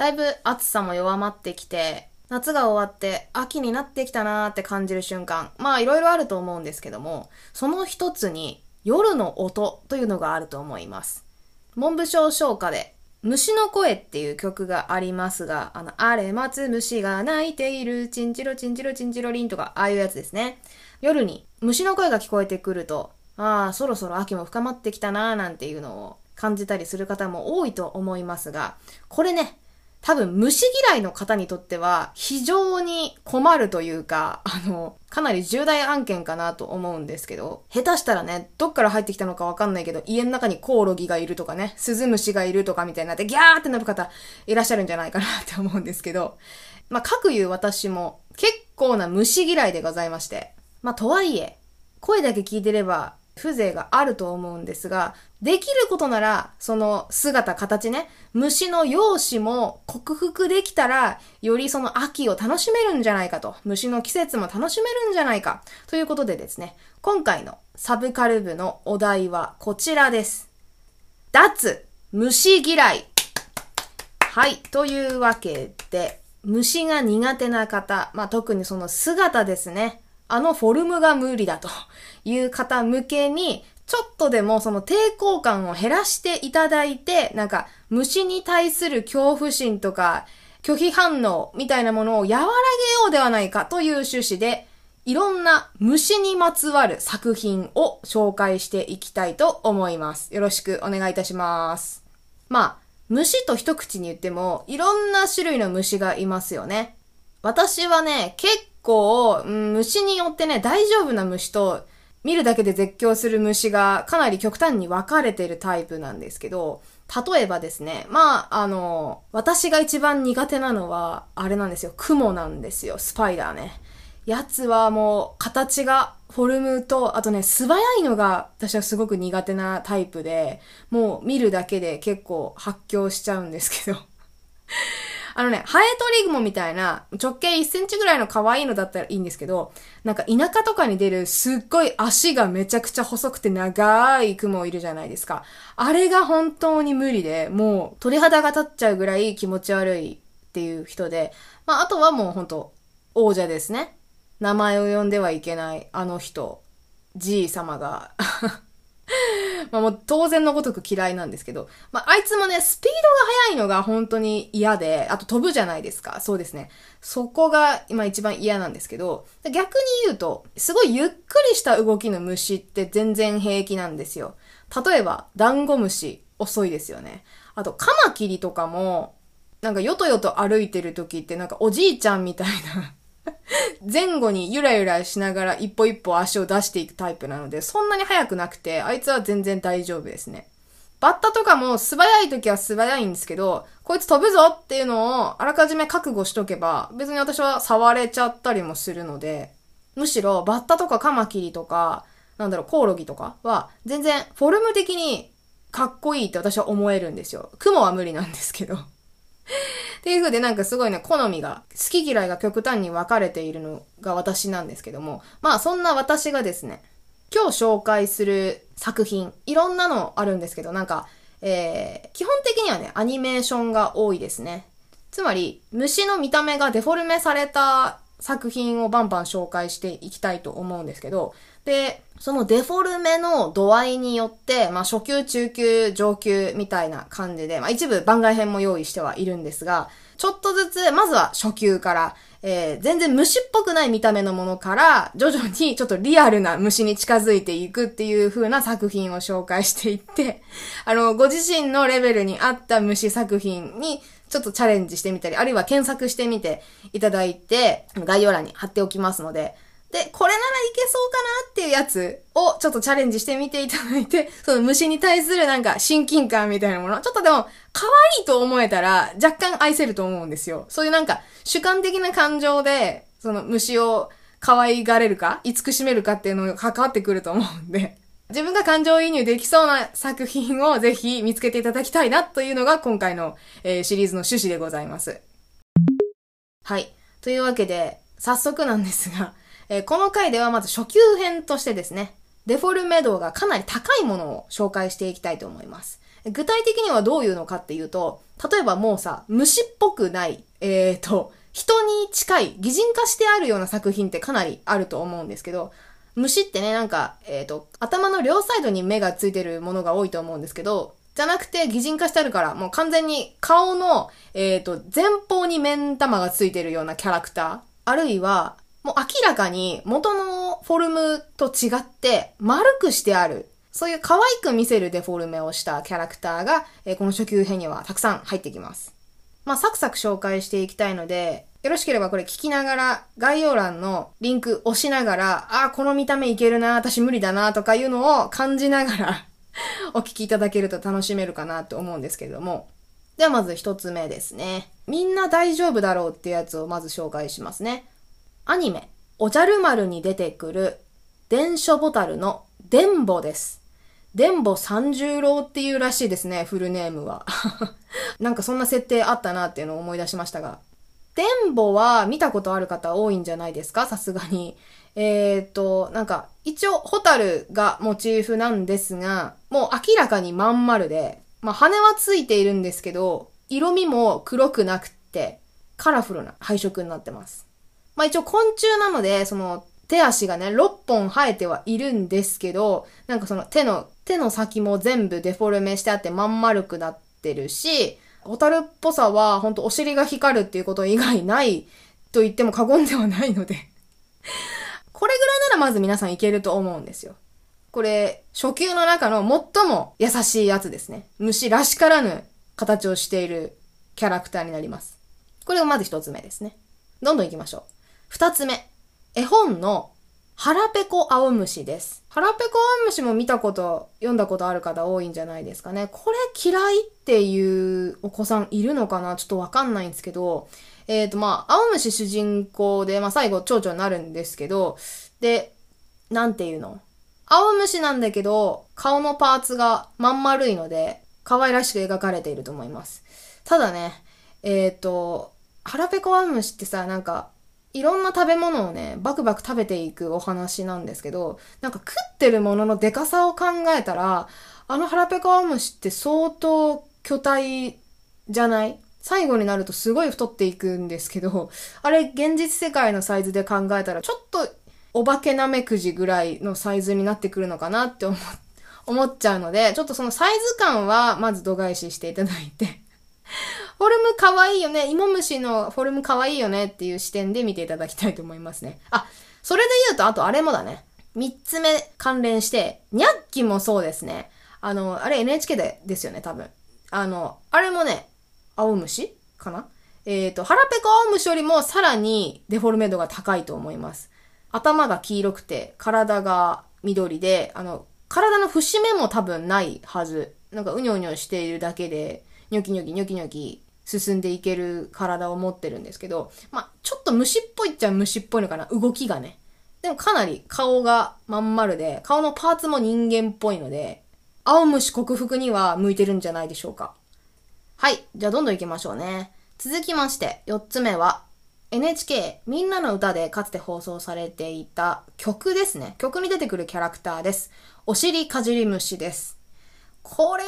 だいぶ暑さも弱まってきて、夏が終わって秋になってきたなーって感じる瞬間。まあいろいろあると思うんですけども、その一つに夜の音というのがあると思います。文部省唱歌で虫の声っていう曲がありますが、あの、あれ待つ虫が鳴いている、チンチロチンチロチンチロリンとか、ああいうやつですね。夜に虫の声が聞こえてくると、ああ、そろそろ秋も深まってきたなーなんていうのを感じたりする方も多いと思いますが、これね、多分虫嫌いの方にとっては非常に困るというか、あの、かなり重大案件かなと思うんですけど、下手したらね、どっから入ってきたのかわかんないけど、家の中にコオロギがいるとかね、スズムシがいるとかみたいになってギャーってなる方いらっしゃるんじゃないかなって思うんですけど、まあ、各言う私も結構な虫嫌いでございまして、まあ、とはいえ、声だけ聞いてれば風情があると思うんですが、できることなら、その姿、形ね、虫の容姿も克服できたら、よりその秋を楽しめるんじゃないかと、虫の季節も楽しめるんじゃないか、ということでですね、今回のサブカル部のお題はこちらです。脱、虫嫌い。はい、というわけで、虫が苦手な方、まあ、特にその姿ですね。あのフォルムが無理だという方向けに、ちょっとでもその抵抗感を減らしていただいて、なんか虫に対する恐怖心とか拒否反応みたいなものを和らげようではないかという趣旨で、いろんな虫にまつわる作品を紹介していきたいと思います。よろしくお願いいたします。まあ、虫と一口に言っても、いろんな種類の虫がいますよね。私はね、結構、うん、虫によってね、大丈夫な虫と、見るだけで絶叫する虫がかなり極端に分かれてるタイプなんですけど、例えばですね、まあ、あの、私が一番苦手なのは、あれなんですよ、雲なんですよ、スパイダーね。やつはもう、形が、フォルムと、あとね、素早いのが、私はすごく苦手なタイプで、もう見るだけで結構発狂しちゃうんですけど。あのね、ハエトリグモみたいな直径1センチぐらいの可愛いのだったらいいんですけど、なんか田舎とかに出るすっごい足がめちゃくちゃ細くて長い雲いるじゃないですか。あれが本当に無理で、もう鳥肌が立っちゃうぐらい気持ち悪いっていう人で、まああとはもう本当王者ですね。名前を呼んではいけないあの人、G 様が まあもう当然のごとく嫌いなんですけど、まああいつもね、スピードが速いのが本当に嫌で、あと飛ぶじゃないですか。そうですね。そこが今一番嫌なんですけど、逆に言うと、すごいゆっくりした動きの虫って全然平気なんですよ。例えば、ダンゴムシ、遅いですよね。あと、カマキリとかも、なんかよとよと歩いてる時ってなんかおじいちゃんみたいな 前後にゆらゆらしながら一歩一歩足を出していくタイプなので、そんなに速くなくて、あいつは全然大丈夫ですね。バッタとかも素早い時は素早いんですけど、こいつ飛ぶぞっていうのをあらかじめ覚悟しとけば、別に私は触れちゃったりもするので、むしろバッタとかカマキリとか、なんだろう、コオロギとかは、全然フォルム的にかっこいいって私は思えるんですよ。雲は無理なんですけど。っていう風でなんかすごいね、好みが、好き嫌いが極端に分かれているのが私なんですけども、まあそんな私がですね、今日紹介する作品、いろんなのあるんですけど、なんか、えー、基本的にはね、アニメーションが多いですね。つまり、虫の見た目がデフォルメされた作品をバンバン紹介していきたいと思うんですけど、で、そのデフォルメの度合いによって、まあ初級、中級、上級みたいな感じで、まあ一部番外編も用意してはいるんですが、ちょっとずつ、まずは初級から、えー、全然虫っぽくない見た目のものから、徐々にちょっとリアルな虫に近づいていくっていう風な作品を紹介していって、あの、ご自身のレベルに合った虫作品にちょっとチャレンジしてみたり、あるいは検索してみていただいて、概要欄に貼っておきますので、で、これならいけそうかなっていうやつをちょっとチャレンジしてみていただいて、その虫に対するなんか親近感みたいなもの、ちょっとでも可愛いと思えたら若干愛せると思うんですよ。そういうなんか主観的な感情で、その虫を可愛がれるか、慈しめるかっていうのが関わってくると思うんで、自分が感情移入できそうな作品をぜひ見つけていただきたいなというのが今回の、えー、シリーズの趣旨でございます。はい。というわけで、早速なんですが、えー、この回ではまず初級編としてですね、デフォルメ度がかなり高いものを紹介していきたいと思います。具体的にはどういうのかっていうと、例えばもうさ、虫っぽくない、えーと、人に近い、擬人化してあるような作品ってかなりあると思うんですけど、虫ってね、なんか、えっ、ー、と、頭の両サイドに目がついてるものが多いと思うんですけど、じゃなくて擬人化してあるから、もう完全に顔の、えっ、ー、と、前方に目ん玉がついてるようなキャラクター、あるいは、もう明らかに元のフォルムと違って丸くしてある。そういう可愛く見せるデフォルメをしたキャラクターが、えー、この初級編にはたくさん入ってきます。まあ、サクサク紹介していきたいので、よろしければこれ聞きながら、概要欄のリンク押しながら、ああ、この見た目いけるな、私無理だな、とかいうのを感じながら お聞きいただけると楽しめるかなと思うんですけれども。ではまず一つ目ですね。みんな大丈夫だろうっていうやつをまず紹介しますね。アニメ、おじゃる丸に出てくる、伝書ボタルの伝ボです。伝ボ三十郎っていうらしいですね、フルネームは。なんかそんな設定あったなっていうのを思い出しましたが。伝ボは見たことある方多いんじゃないですかさすがに。えー、っと、なんか、一応、ホタルがモチーフなんですが、もう明らかにまん丸で、まあ、羽はついているんですけど、色味も黒くなくって、カラフルな配色になってます。まあ、一応昆虫なので、その、手足がね、6本生えてはいるんですけど、なんかその手の、手の先も全部デフォルメしてあってまん丸くなってるし、ホタルっぽさは、ほんとお尻が光るっていうこと以外ないと言っても過言ではないので これぐらいならまず皆さんいけると思うんですよ。これ、初級の中の最も優しいやつですね。虫らしからぬ形をしているキャラクターになります。これがまず一つ目ですね。どんどん行きましょう。二つ目。絵本の腹ペコ青虫です。腹ペコ青虫も見たこと、読んだことある方多いんじゃないですかね。これ嫌いっていうお子さんいるのかな？ちょっとわかんないんですけど、えっ、ー、とまあ、青虫主人公で、まあ最後蝶々になるんですけど、で、なんていうの？青虫なんだけど、顔のパーツがまん丸いので、可愛らしく描かれていると思います。ただね、えっ、ー、と、腹ペコ青虫ってさ、なんか、いろんな食べ物をね、バクバク食べていくお話なんですけど、なんか食ってるもののデカさを考えたら、あの腹ペコアムシって相当巨体じゃない？最後になるとすごい太っていくんですけど、あれ現実世界のサイズで考えたらちょっとお化けなめくじぐらいのサイズになってくるのかなって思、思っちゃうので、ちょっとそのサイズ感はまず度外視していただいて。フォルム可愛いよね。芋虫のフォルム可愛いよねっていう視点で見ていただきたいと思いますね。あ、それで言うと、あとあれもだね。三つ目関連して、ニャッキもそうですね。あの、あれ NHK でですよね、多分。あの、あれもね、青虫かな？えっ、ー、と、腹ペコ青虫よりもさらにデフォルメ度が高いと思います。頭が黄色くて、体が緑で、あの、体の節目も多分ないはず。なんかうにょうにょしているだけで、ニョキニョキニョキニョキ進んでいける体を持ってるんですけど、まあ、ちょっと虫っぽいっちゃ虫っぽいのかな、動きがね。でもかなり顔がまん丸で、顔のパーツも人間っぽいので、青虫克服には向いてるんじゃないでしょうか。はい。じゃあどんどん行きましょうね。続きまして、4つ目は、NHK みんなの歌でかつて放送されていた曲ですね。曲に出てくるキャラクターです。お尻かじり虫です。これ、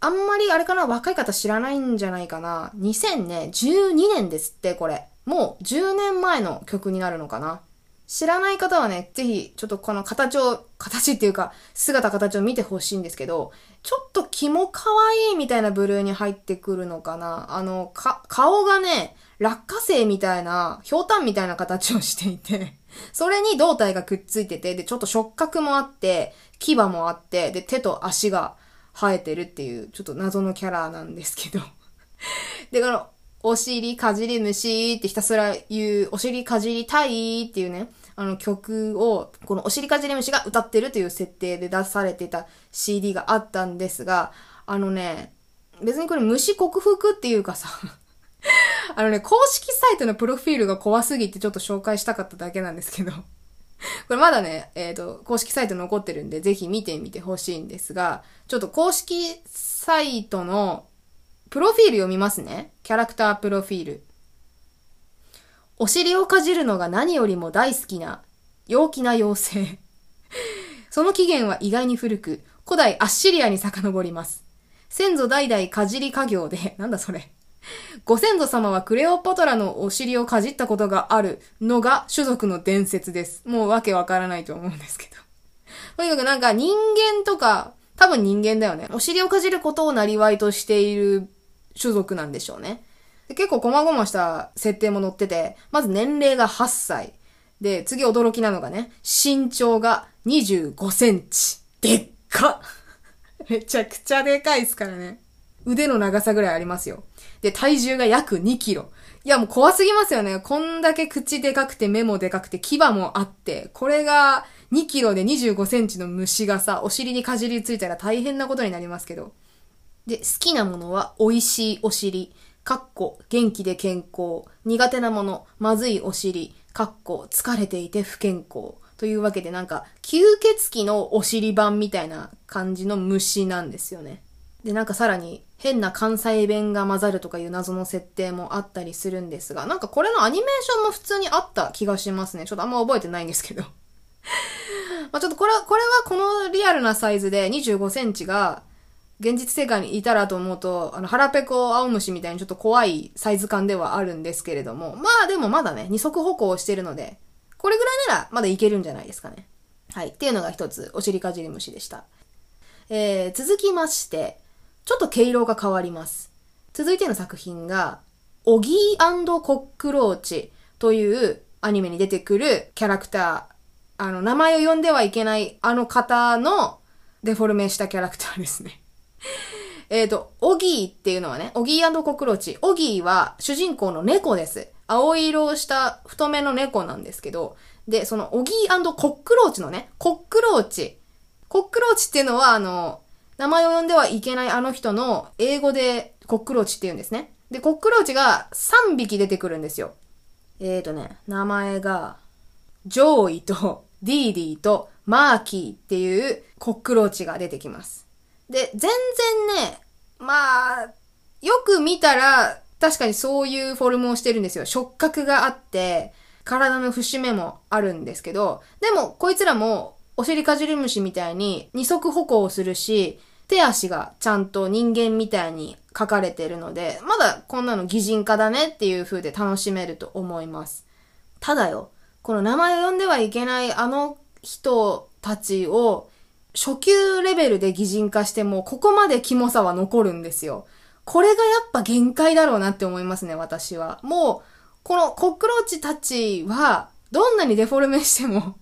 あんまりあれかな、若い方知らないんじゃないかな。2012年ですって、これ。もう10年前の曲になるのかな。知らない方はね、ぜひ、ちょっとこの形を、形っていうか、姿形を見てほしいんですけど、ちょっと気も可愛いみたいなブルーに入ってくるのかな。あの、か、顔がね、落花生みたいな、氷炭みたいな形をしていて、それに胴体がくっついてて、で、ちょっと触覚もあって、牙もあって、で、手と足が生えてるっていう、ちょっと謎のキャラなんですけど。で、この、お尻かじり虫ってひたすら言う、お尻かじりたいっていうね、あの曲を、このお尻かじり虫が歌ってるという設定で出されてた CD があったんですが、あのね、別にこれ虫克服っていうかさ あのね、公式サイトのプロフィールが怖すぎてちょっと紹介したかっただけなんですけど。これまだね、えっ、ー、と、公式サイト残ってるんで、ぜひ見てみてほしいんですが、ちょっと公式サイトのプロフィール読みますね。キャラクタープロフィール。お尻をかじるのが何よりも大好きな、陽気な妖精。その起源は意外に古く、古代アッシリアに遡ります。先祖代々かじり家業で、なんだそれ。ご先祖様はクレオパトラのお尻をかじったことがあるのが種族の伝説です。もうわけわからないと思うんですけど。とにかくなんか人間とか、多分人間だよね。お尻をかじることをなりわいとしている種族なんでしょうね。で結構細々した設定も載ってて、まず年齢が8歳。で、次驚きなのがね、身長が25センチ。でっか めちゃくちゃでかいっすからね。腕の長さぐらいありますよ。で、体重が約2キロ。いや、もう怖すぎますよね。こんだけ口でかくて目もでかくて牙もあって、これが2キロで25センチの虫がさ、お尻にかじりついたら大変なことになりますけど。で、好きなものは美味しいお尻、かっこ元気で健康、苦手なもの、まずいお尻、かっこ疲れていて不健康。というわけでなんか、吸血鬼のお尻版みたいな感じの虫なんですよね。で、なんかさらに変な関西弁が混ざるとかいう謎の設定もあったりするんですが、なんかこれのアニメーションも普通にあった気がしますね。ちょっとあんま覚えてないんですけど。まあちょっとこれは、これはこのリアルなサイズで25センチが現実世界にいたらと思うと、あの、腹ペコ青虫みたいにちょっと怖いサイズ感ではあるんですけれども、まあでもまだね、二足歩行してるので、これぐらいならまだいけるんじゃないですかね。はい。っていうのが一つ、お尻かじり虫でした。えー、続きまして、ちょっと毛色が変わります。続いての作品が、オギーコックローチというアニメに出てくるキャラクター、あの、名前を呼んではいけないあの方のデフォルメしたキャラクターですね。えっと、オギーっていうのはね、オギーコックローチ。オギーは主人公の猫です。青色をした太めの猫なんですけど、で、そのオギーコックローチのね、コックローチ。コックローチっていうのは、あの、名前を呼んではいけないあの人の英語でコックローチって言うんですね。で、コックローチが3匹出てくるんですよ。えーとね、名前が、ジョーイとディーディーとマーキーっていうコックローチが出てきます。で、全然ね、まあ、よく見たら、確かにそういうフォルムをしてるんですよ。触覚があって、体の節目もあるんですけど、でも、こいつらも、お尻かじり虫みたいに二足歩行をするし、手足がちゃんと人間みたいに描かれてるので、まだこんなの擬人化だねっていう風で楽しめると思います。ただよ、この名前を呼んではいけないあの人たちを初級レベルで擬人化しても、ここまでキモさは残るんですよ。これがやっぱ限界だろうなって思いますね、私は。もう、このコックローチたちは、どんなにデフォルメしても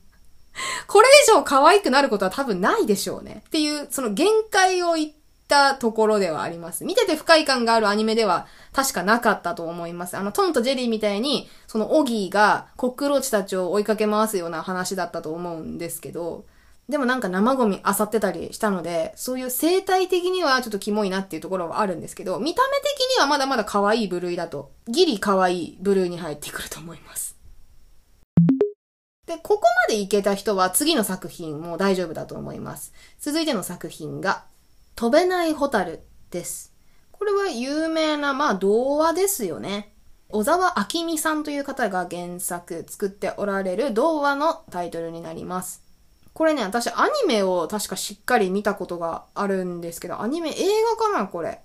これ以上可愛くなることは多分ないでしょうね。っていう、その限界を言ったところではあります。見てて不快感があるアニメでは確かなかったと思います。あの、トンとジェリーみたいに、そのオギーがコックローチたちを追いかけ回すような話だったと思うんですけど、でもなんか生ゴミ漁ってたりしたので、そういう生態的にはちょっとキモいなっていうところはあるんですけど、見た目的にはまだまだ可愛い部類だと、ギリ可愛い部類に入ってくると思います。で、ここまでいけた人は次の作品も大丈夫だと思います。続いての作品が、飛べないホタルです。これは有名な、まあ童話ですよね。小沢明美さんという方が原作作っておられる童話のタイトルになります。これね、私アニメを確かしっかり見たことがあるんですけど、アニメ映画かなこれ。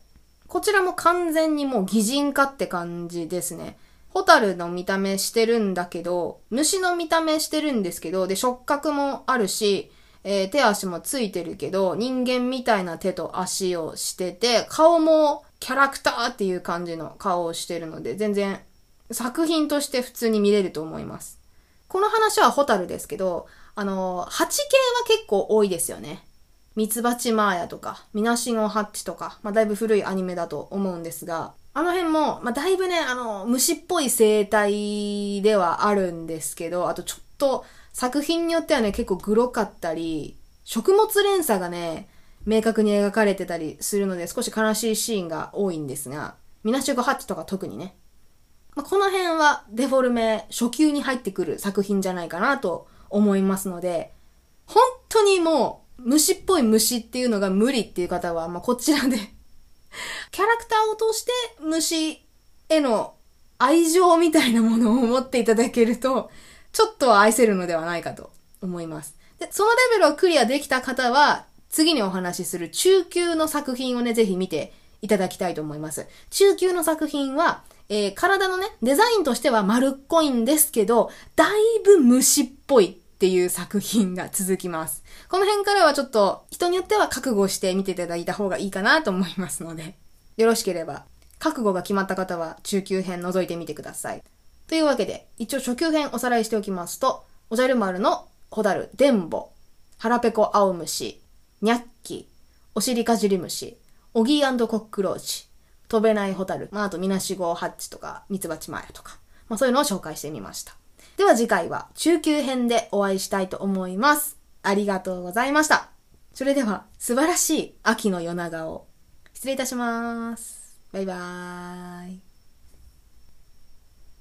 こちらも完全にもう擬人化って感じですね。ホタルの見た目してるんだけど、虫の見た目してるんですけど、で、触覚もあるし、えー、手足もついてるけど、人間みたいな手と足をしてて、顔もキャラクターっていう感じの顔をしてるので、全然作品として普通に見れると思います。この話はホタルですけど、あの、蜂系は結構多いですよね。ミツバチマーヤとか、ミナシゴハッチとか、まあ、だいぶ古いアニメだと思うんですが、あの辺も、まあ、だいぶね、あの、虫っぽい生態ではあるんですけど、あとちょっと作品によってはね、結構グロかったり、食物連鎖がね、明確に描かれてたりするので、少し悲しいシーンが多いんですが、ミナシゴハッチとか特にね。まあ、この辺はデフォルメ初級に入ってくる作品じゃないかなと思いますので、本当にもう、虫っぽい虫っていうのが無理っていう方は、まあ、こちらでキャラクターを通して虫への愛情みたいなものを持っていただけると、ちょっとは愛せるのではないかと思います。で、そのレベルをクリアできた方は、次にお話しする中級の作品をね、ぜひ見ていただきたいと思います。中級の作品は、えー、体のね、デザインとしては丸っこいんですけど、だいぶ虫っぽいっていう作品が続きます。この辺からはちょっと人によっては覚悟して見ていただいた方がいいかなと思いますので、よろしければ、覚悟が決まった方は中級編覗いてみてください。というわけで、一応初級編おさらいしておきますと、おじゃる丸のホダル、デンボ、腹ペコ青虫、ニャッキ、おしりかじり虫、オギーコックローチ、飛べないホタル、まあ、あとみなしごハッチとか、ミツバチマヤとか、まあそういうのを紹介してみました。では次回は中級編でお会いしたいと思います。ありがとうございました。それでは素晴らしい秋の夜長を失礼いたします。バイバーイ。